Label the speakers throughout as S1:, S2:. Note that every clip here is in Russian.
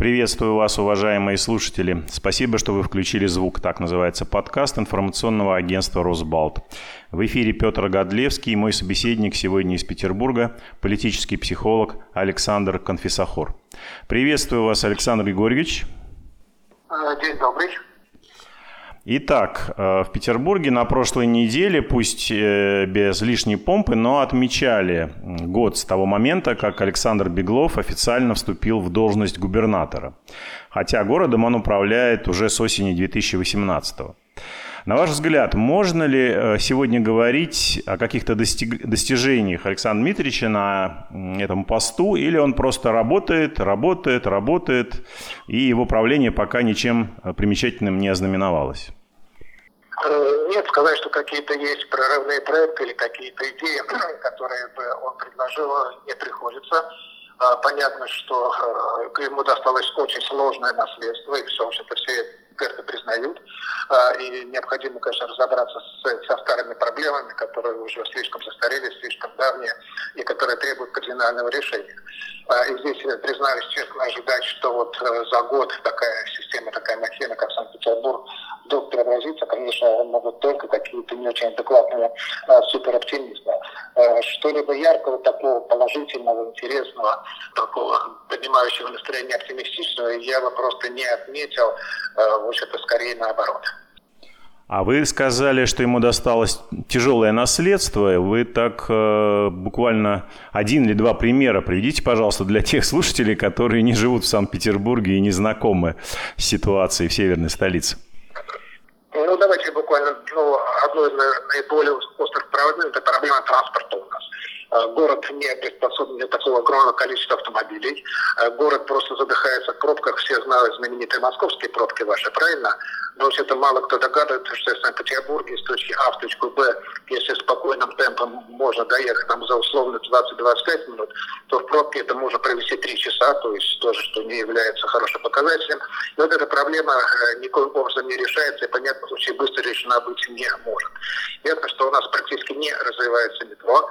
S1: Приветствую вас, уважаемые слушатели. Спасибо, что вы включили звук. Так называется подкаст информационного агентства «Росбалт». В эфире Петр Годлевский, мой собеседник сегодня из Петербурга, политический психолог Александр Конфисахор. Приветствую вас, Александр Григорьевич.
S2: День добрый.
S1: Итак, э, в Петербурге на прошлой неделе, пусть э, без лишней помпы, но отмечали год с того момента, как Александр Беглов официально вступил в должность губернатора. Хотя городом он управляет уже с осени 2018 года. На ваш взгляд, можно ли э, сегодня говорить о каких-то достиг... достижениях Александра Дмитриевича на этом посту, или он просто работает, работает, работает, и его правление пока ничем примечательным не ознаменовалось?
S2: Э, нет, сказать, что какие-то есть прорывные проекты или какие-то идеи, которые бы он предложил, не приходится. А, понятно, что ему досталось очень сложное наследство, и все, это все эксперты признают. А, и необходимо, конечно, разобраться с, со старыми проблемами, которые уже слишком застарели, слишком давние, и которые требуют кардинального решения. А, и здесь, признаюсь честно, ожидать, что вот э, за год такая система, такая махина, как Санкт-Петербург, конечно, могут только какие-то не очень адекватные а, супероптимисты. Что-либо яркого, такого положительного, интересного, такого поднимающего настроение оптимистичного я бы просто не отметил. В общем-то, скорее наоборот.
S1: А вы сказали, что ему досталось тяжелое наследство. Вы так э, буквально один или два примера приведите, пожалуйста, для тех слушателей, которые не живут в Санкт-Петербурге и не знакомы с ситуацией в северной столице.
S2: Буквально ну, одно из наиболее острых проблем – это проблема транспорта у нас. Э, город не приспособлен для такого огромного количества автомобилей. Э, город просто задыхается в пробках. Все знают знаменитые московские пробки ваши, правильно? Но это мало кто догадывается, что в Санкт-Петербурге из точки А в точку Б, если спокойным темпом можно доехать там за условно 20-25 минут, то в пробке это можно провести 3 часа, то есть тоже, что не является хорошим показателем. И вот эта проблема э, никаким образом не решается, и, понятно, в случае быстро решена быть не может. Ясно, что у нас практически не развивается метро,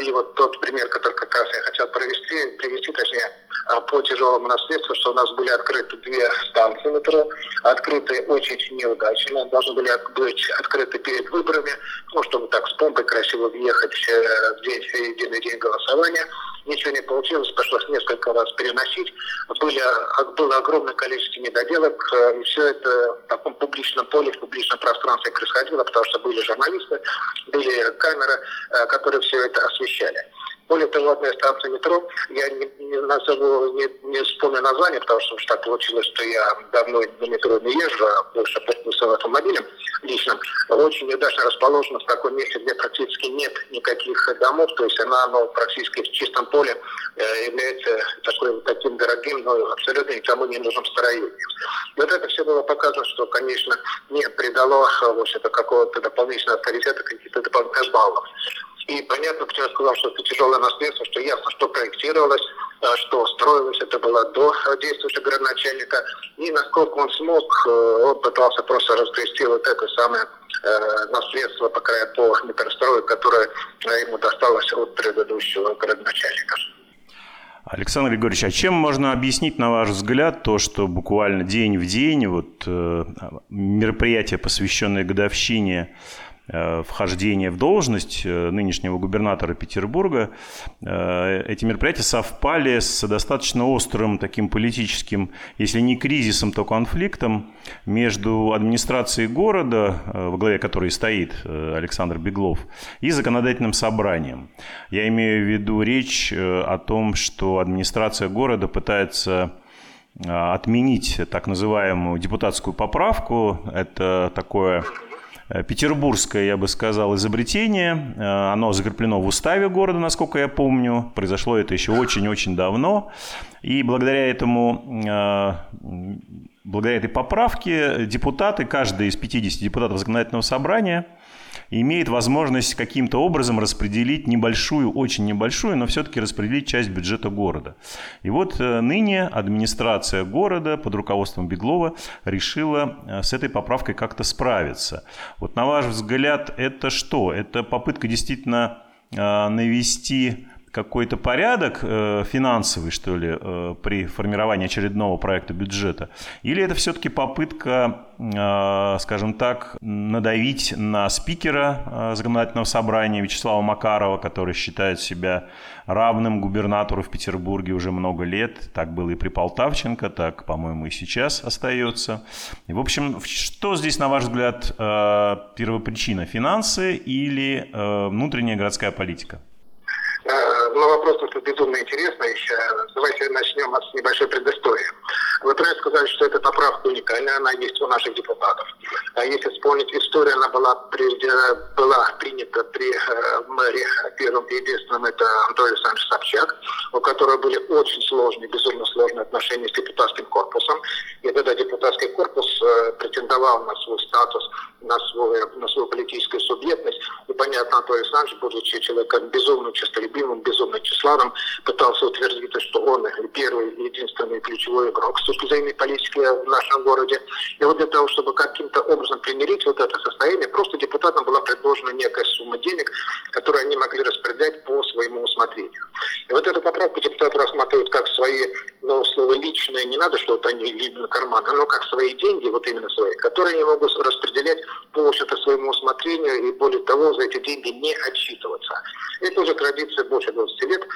S2: и вот тот пример, который как раз я хотел провести, привести, точнее, а, по тяжелому наследству, что у нас были открыты две станции метро, открыты очень неудачно, должны были быть открыты перед выборами, ну, чтобы так с помпой красиво въехать э, в день, в единый день голосования. Ничего не получилось, пришлось несколько раз переносить. Были, было огромное количество недоделок, э, и все это в таком публичном поле, в публичном пространстве происходило, потому что были журналисты, были камеры, э, которые все это освещали. Более того, одна станция метро, я не, не назову, не, не вспомню название, потому что уж так получилось, что я давно на метро не езжу, а больше пользуюсь автомобилем лично. Очень удачно расположена в таком месте, где практически нет никаких домов, то есть она ну, практически в чистом поле э, является такой, таким дорогим, но абсолютно никому не нужным строением. Вот это все было показано, что, конечно, не придало в какого-то дополнительного авторитета, каких-то дополнительных баллов. И понятно, почему я сказал, что это тяжелое наследство, что ясно, что проектировалось, э, что строилось, это было до действующего городначальника. И насколько он смог, э, он пытался просто разгрести вот это самое э, наследство по, по метрострою, которое ему досталось от предыдущего городначальника.
S1: Александр Григорьевич, а чем можно объяснить, на ваш взгляд, то, что буквально день в день вот, э, мероприятие, посвященное годовщине Э, вхождения в должность э, нынешнего губернатора Петербурга, э, эти мероприятия совпали с достаточно острым таким политическим, если не кризисом, то конфликтом между администрацией города, во главе которой стоит Александр Беглов, и законодательным собранием. Я имею в виду речь о том, что администрация города пытается отменить так называемую депутатскую поправку. Это такое Э, петербургское, я бы сказал, изобретение. Э, оно закреплено в уставе города, насколько я помню. Произошло это еще очень-очень давно. И благодаря этому э, благодаря этой поправке депутаты, каждый из 50 депутатов законодательного собрания – имеет возможность каким-то образом распределить небольшую, очень небольшую, но все-таки распределить часть бюджета города. И вот э, ныне администрация города под руководством Беглова решила э, с этой поправкой как-то справиться. Вот на ваш взгляд, это что? Это попытка действительно э, навести какой-то порядок э, финансовый, что ли, э, при формировании очередного проекта бюджета? Или это все-таки попытка, э, скажем так, надавить на спикера законодательного собрания Вячеслава Макарова, который считает себя равным губернатору в Петербурге уже много лет. Так было и при Полтавченко, так, по-моему, и сейчас остается. И, в общем, что здесь, на ваш взгляд, первопричина? Финансы или внутренняя городская политика?
S2: Но вопрос тут безумно интересный. Давайте начнем с небольшой предыстории. Вы правильно сказали, что эта поправка уникальная, она есть у наших депутатов. А если вспомнить историю, она была, прежде, была принята при э, мэре первым и единственным, это Анатолий Александрович Собчак, у которого были очень сложные, безумно сложные отношения с депутатским корпусом. И тогда депутатский корпус э, претендовал на свой статус, на, свой, на свою политическую субъектность. И понятно, Анатолий Александрович, будучи человеком безумно честолюбивым, безумно тщеславным, пытался утвердить, что он первый единственный ключевой игрок с точки зрения политики в нашем городе. И вот для того, чтобы каким-то образом примирить вот это состояние, просто депутатам была предложена некая сумма денег, которую они могли распределять по своему усмотрению. И вот эту поправку депутаты рассматривают как свои, ну, слово личные, не надо что-то они либо на карман, но как свои деньги, вот именно свои, которые они могут распределять по общем-то своему усмотрению и более того, за эти деньги не отчитываться. Это уже традиция больше 20 лет,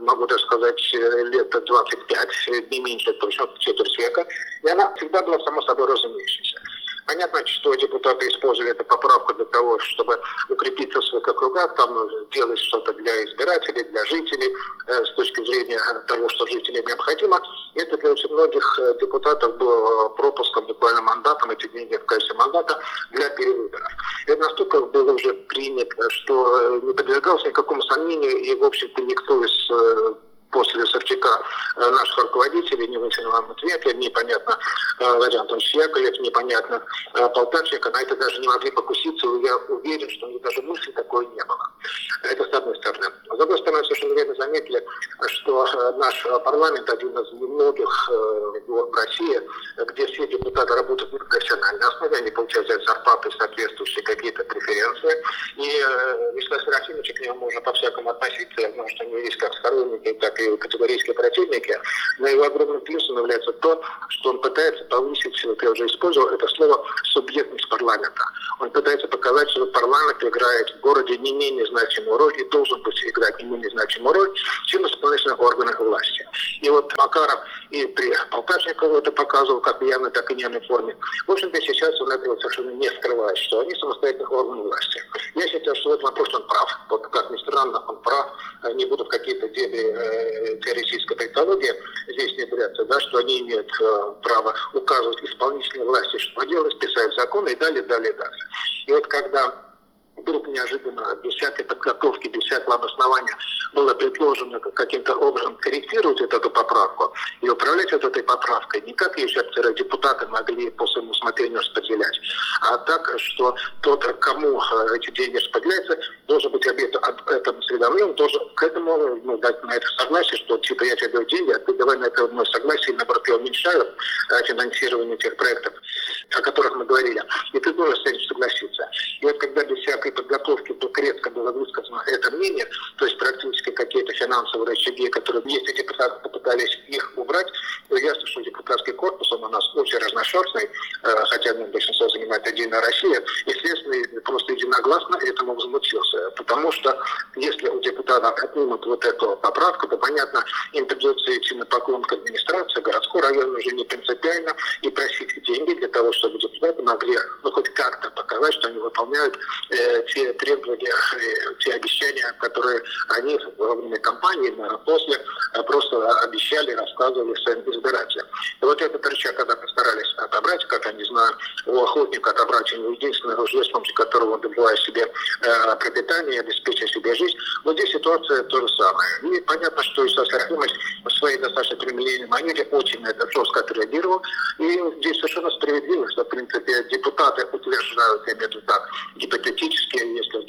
S2: могу даже сказать, лет 25, не меньше точно, четверть века, и она всегда была само собой разумеющейся. Понятно, что депутаты использовали эту поправку для того, чтобы укрепиться в своих округах, там делать что-то для избирателей, для жителей, э, с точки зрения того, что жителям необходимо. И это для очень многих э, депутатов было пропуском, буквально мандатом, эти деньги в качестве мандата для перевыборов. Это настолько было уже принято, что э, не подвергалось никакому сомнению, и, в общем-то, никто из э, после Собчака э, наших руководителей не вынесено нам ответа, непонятно э, Владимир Антонович Яковлев, непонятно э, Полтавченко, на это даже не могли покуситься, я уверен, что у них даже мысли такой не было. Это с одной стороны. С другой стороны, совершенно верно заметили, что наш парламент один из немногих в России, где все депутаты работают на профессиональной основе, они получают зарплаты, соответствующие какие-то преференции. И Вячеслав Серафимович к нему можно по-всякому относиться, знаю, что они есть как сторонники, так и категорические противники, но его огромным плюсом является то, что он пытается повысить, вот я уже использовал это слово, субъектность парламента. Он пытается показать, что парламент играет в городе не менее значимую роль и должен быть играть не менее значимую роль, чем исполнительные органы власти. И вот Макаров и при Полтавчикову это показывал как в явной, так и неявной форме. В общем-то, сейчас он этого совершенно не скрывает, что они самостоятельных органов власти. Я считаю, что он прав. Вот как ни странно, он прав. Не буду в какие-то дебри э, теоретическая политология здесь не внедряться, да, что они имеют э, право указывать исполнительной власти, что делать, писать законы и далее, далее, далее. И вот когда вдруг неожиданно, без всякой подготовки, без всякого обоснования было предложено каким-то образом корректировать эту поправку и управлять вот этой поправкой, не как ее сейчас депутаты могли по своему усмотрению распределять, а так, что тот, кому э, эти деньги распределяются, должен быть об этом, этом осведомлен, должен к этому ну, дать на это согласие, что типа я тебе даю деньги, а ты давай на это мое согласие, наоборот, я уменьшаю э, финансирование тех проектов, о которых мы говорили. И ты должен с этим согласиться. И вот когда без всякой подготовки вдруг резко было высказано это мнение, то есть практически какие-то финансовые рычаги, которые если депутаты попытались их убрать, то ясно, что депутатский корпус, он у нас очень разношерстный, э, хотя ну, большинство занимает Единая Россия, естественно, просто единогласно этому возмутился. Потому что если у депутатов отнимут вот эту поправку, то, понятно, им придется идти на поклон к администрации, городской район уже не принципиально, и просить деньги для того, чтобы депутаты могли ну, хоть как-то показать, что они выполняют э, те требования, э, те обещания, которые они во время кампании, после э, просто обещали, рассказывали своим избирателям. И вот этот рычаг, когда постарались отобрать, как я не знаю, у охотника отобрать у него единственное ружье, с помощью которого он добывает себе э, пропитание, обеспечивает себе жизнь, вот здесь ситуация то же самое. И понятно, что Рахимович в своей достаточно прямолинейной манере очень на это жестко отреагировал. И здесь совершенно справедливо, что, в принципе, депутаты утверждают, я имею в виду так, гипотетически, если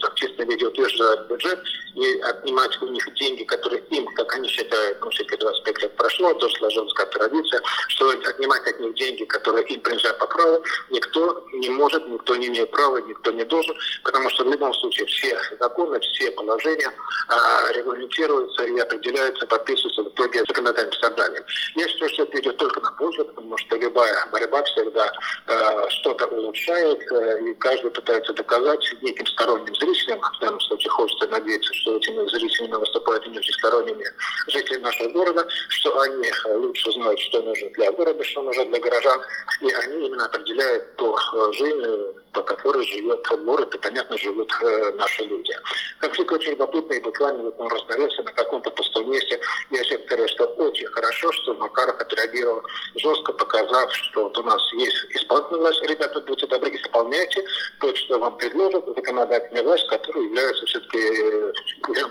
S2: утверждают бюджет, и отнимать у них деньги, которые им, как они считают, ну, все-таки 25 лет прошло, тоже сложилась как традиция, что отнимать от них деньги, которые им принадлежат по праву, никто не может, никто не имеет права, никто не должен, потому что в любом случае все законы, все положения а, регламентируются и определяются, подписываются в итоге законодательным собранием. Я считаю, что это идет только на пользу, потому что любая борьба всегда э, что-то улучшает, э, и каждый пытается доказать неким сторонним зрителям, данном случае хочется надеяться, что этими зрителями выступают не очень сторонними жители нашего города, что они лучше знают, что нужно для города, что нужно для горожан, и они именно определяют то э, жизнь, по которой живет город, и, понятно, живут э, наши люди. Конфликт очень любопытный, буквально вот он раздается на каком-то пустом месте. Я считаю, что очень хорошо, что Макаров отреагировал жестко, показав, что вот у нас есть исполнительная власть, ребята, будьте добры, исполняйте то, что вам предложат, законодательная власть, которая является все-таки э,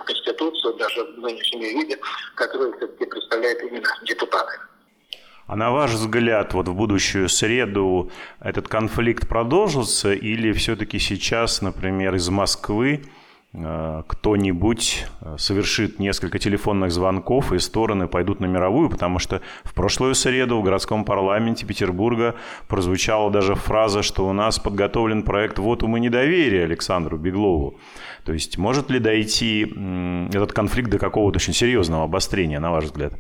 S2: Конституцией, даже в нынешнем виде, которую все-таки представляет именно депутаты.
S1: А на ваш взгляд, вот в будущую среду этот конфликт продолжится или все-таки сейчас, например, из Москвы э, кто-нибудь э, совершит несколько телефонных звонков и стороны пойдут на мировую, потому что в прошлую среду в городском парламенте Петербурга прозвучала даже фраза, что у нас подготовлен проект «Вот мы недоверие» Александру Беглову. То есть может ли дойти этот конфликт до какого-то очень серьезного обострения, на ваш взгляд?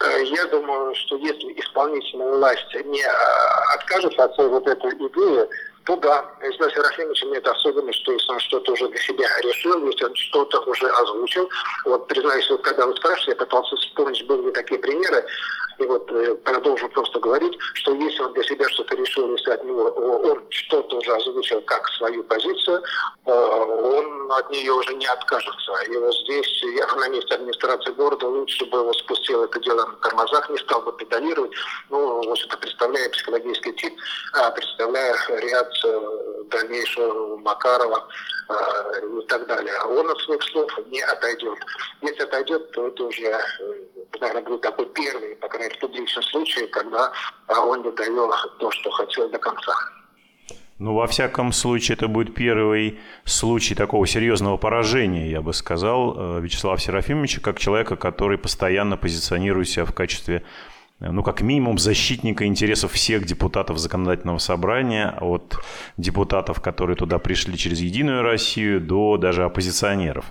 S2: Э, я думаю, что если исполнительная власть не э, откажется от вот этой идеи, то да, Исмаил Серафимович имеет особенность, что если он что-то уже для себя решил, если он что-то уже озвучил. Вот, признаюсь, вот когда вы спрашивали, я пытался вспомнить, были ли такие примеры, и вот э, продолжу просто говорить, что если он для себя что-то решил, если от него он что-то уже озвучил как свою позицию, э, он от нее уже не откажется. И вот здесь я на месте администрации города лучше бы его спустил это дело на тормозах, не стал бы педалировать. Ну, в общем-то, представляя психологический тип, а представляя реакцию дальнейшего Макарова э, и так далее. А он от своих слов не отойдет. Если отойдет, то это уже наверное, будет такой первый, по крайней публичный случай, когда он не довел то, что хотел до конца.
S1: Ну, во всяком случае, это будет первый случай такого серьезного поражения, я бы сказал, э, Вячеслава Серафимовича, как человека, который постоянно позиционирует себя в качестве э, ну, как минимум, защитника интересов всех депутатов законодательного собрания, от депутатов, которые туда пришли через «Единую Россию», до даже оппозиционеров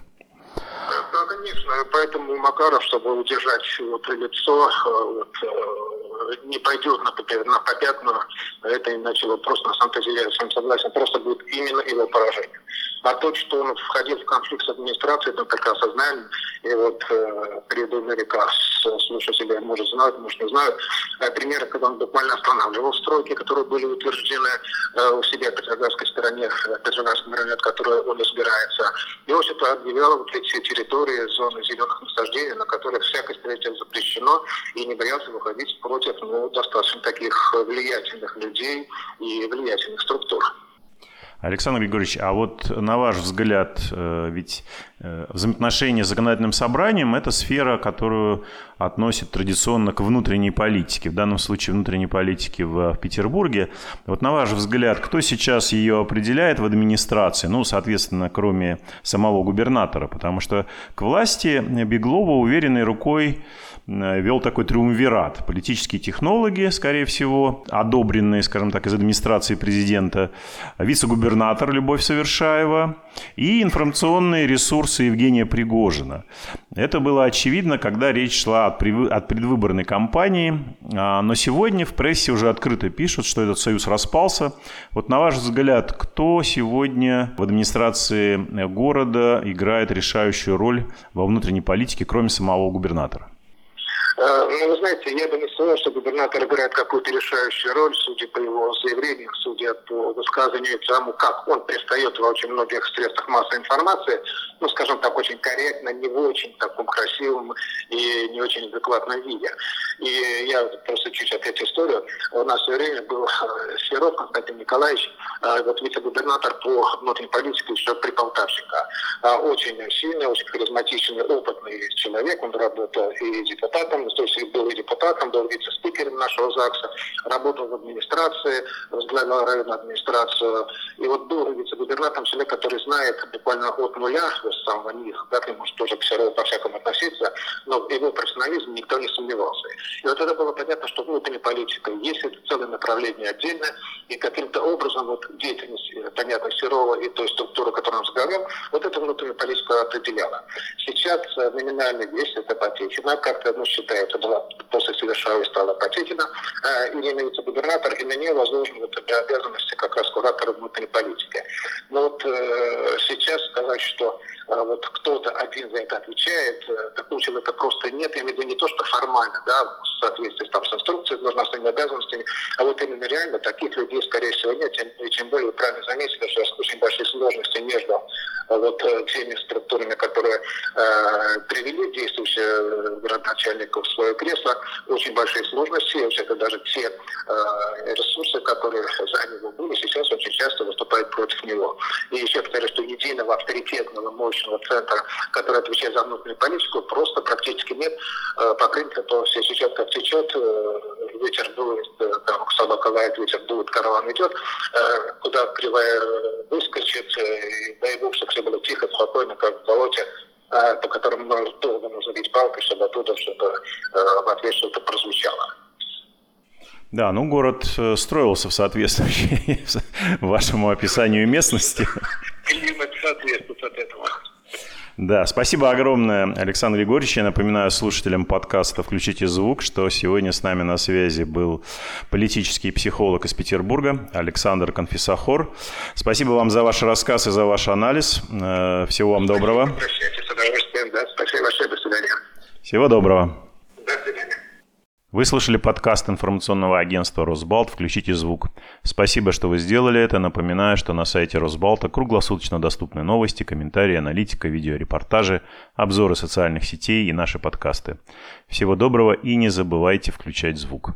S2: поэтому Макаров, чтобы удержать вот лицо, э, вот, э, не пойдет на, на попятную, это иначе вопрос, на самом деле, я с вами согласен, просто будет именно его поражение. А то, что он входил в конфликт с администрацией, это прекрасно знаем. И вот э, переду наверняка слушатели, может, знают, может, не знают, э, примеры, когда он буквально останавливал стройки, которые были утверждены э, у себя в Петроградской стороне, в Петроградском районе, от которой он избирается. И вот это объявлял вот эти территории, зоны зеленых насаждений, на которых всякое строительство запрещено, и не боялся выходить против ну, достаточно таких влиятельных людей и влиятельных структур.
S1: Александр Григорьевич, а вот на ваш взгляд, э, ведь э, взаимоотношения с законодательным собранием – это сфера, которую относят традиционно к внутренней политике, в данном случае внутренней политике в Петербурге. Вот на ваш взгляд, кто сейчас ее определяет в администрации, ну, соответственно, кроме самого губернатора, потому что к власти Беглова уверенной рукой вел такой триумвират. Политические технологи, скорее всего, одобренные, скажем так, из администрации президента, вице-губернатор Любовь Совершаева и информационные ресурсы Евгения Пригожина. Это было очевидно, когда речь шла от предвыборной кампании, а, но сегодня в прессе уже открыто пишут, что этот союз распался. Вот на ваш взгляд, кто сегодня в администрации города играет решающую роль во внутренней политике, кроме самого губернатора?
S2: Э, ну, вы знаете, я бы не сказал, что губернатор играет какую-то решающую роль, судя по его заявлениям, судя по высказыванию тому, как он пристает во очень многих средствах массовой информации, ну, скажем так, очень корректно, не в очень таком красивом и не очень адекватном виде. И я просто чуть опять историю. У нас все время был э, Сирот Константин Николаевич, э, вот вице-губернатор по внутренней политике еще при Полтавщика. Очень сильный, очень харизматичный, опытный человек. Он работал и депутатом то есть был и депутатом, был вице-спикером нашего ЗАГСа, работал в администрации, возглавлял районную администрацию. И вот был вице-губернатором человек, который знает буквально от нуля, с самого низа, да, ты можешь тоже к по-всякому относиться, но в его профессионализме никто не сомневался. И вот это было понятно, что внутренняя политика есть, это целое направление отдельное, и каким-то образом вот деятельность, э, понятно, Серова и той структуры, которую он возглавлял, вот это внутреннюю политику определяла. Сейчас э, номинальный вес это Потехина, как-то ну, считается, была после Совершавой стала Потехина, э, Ирина вице-губернатор, и на нее возложены вот обязанности как раз куратора внутренней политики. Но вот э, сейчас сказать, что вот кто-то один за это отвечает, э, такого человека просто нет, я имею в виду не то, что формально, да, в соответствии там, с инструкцией, должностными обязанностями, а вот именно реально таких людей, скорее всего, нет, и тем более вы правильно заметили, что очень большие сложности между э, вот э, теми структурами, которые э, привели действующего городначальника в свое кресло, очень большие сложности, это даже те э, ресурсы, которые за него были, сейчас очень часто выступают против него. И еще повторяю, что единого авторитетного, мощного центра, который отвечает за внутреннюю политику, просто практически нет. Э, по то все сейчас как течет, э, ветер дует, э, там собака лает, ветер дует, караван идет, куда кривая выскочит, и дай бог, чтобы все было тихо, спокойно, как в болоте, по которому долго нужно бить палкой, чтобы оттуда что-то в ответ что-то прозвучало.
S1: Да, ну город строился в соответствии вашему описанию местности.
S2: Климат соответствует от этого.
S1: Да, спасибо огромное, Александр Егорович. Я напоминаю слушателям подкаста «Включите звук», что сегодня с нами на связи был политический психолог из Петербурга Александр Конфисахор. Спасибо вам за ваш рассказ и за ваш анализ. Э, всего вам доброго.
S2: Прощайте, с удовольствием. Да, спасибо большое. До свидания.
S1: Всего доброго. Вы слышали подкаст информационного агентства «Росбалт. Включите звук». Спасибо, что вы сделали это. Напоминаю, что на сайте «Росбалта» круглосуточно доступны новости, комментарии, аналитика, видеорепортажи, обзоры социальных сетей и наши подкасты. Всего доброго и не забывайте включать звук.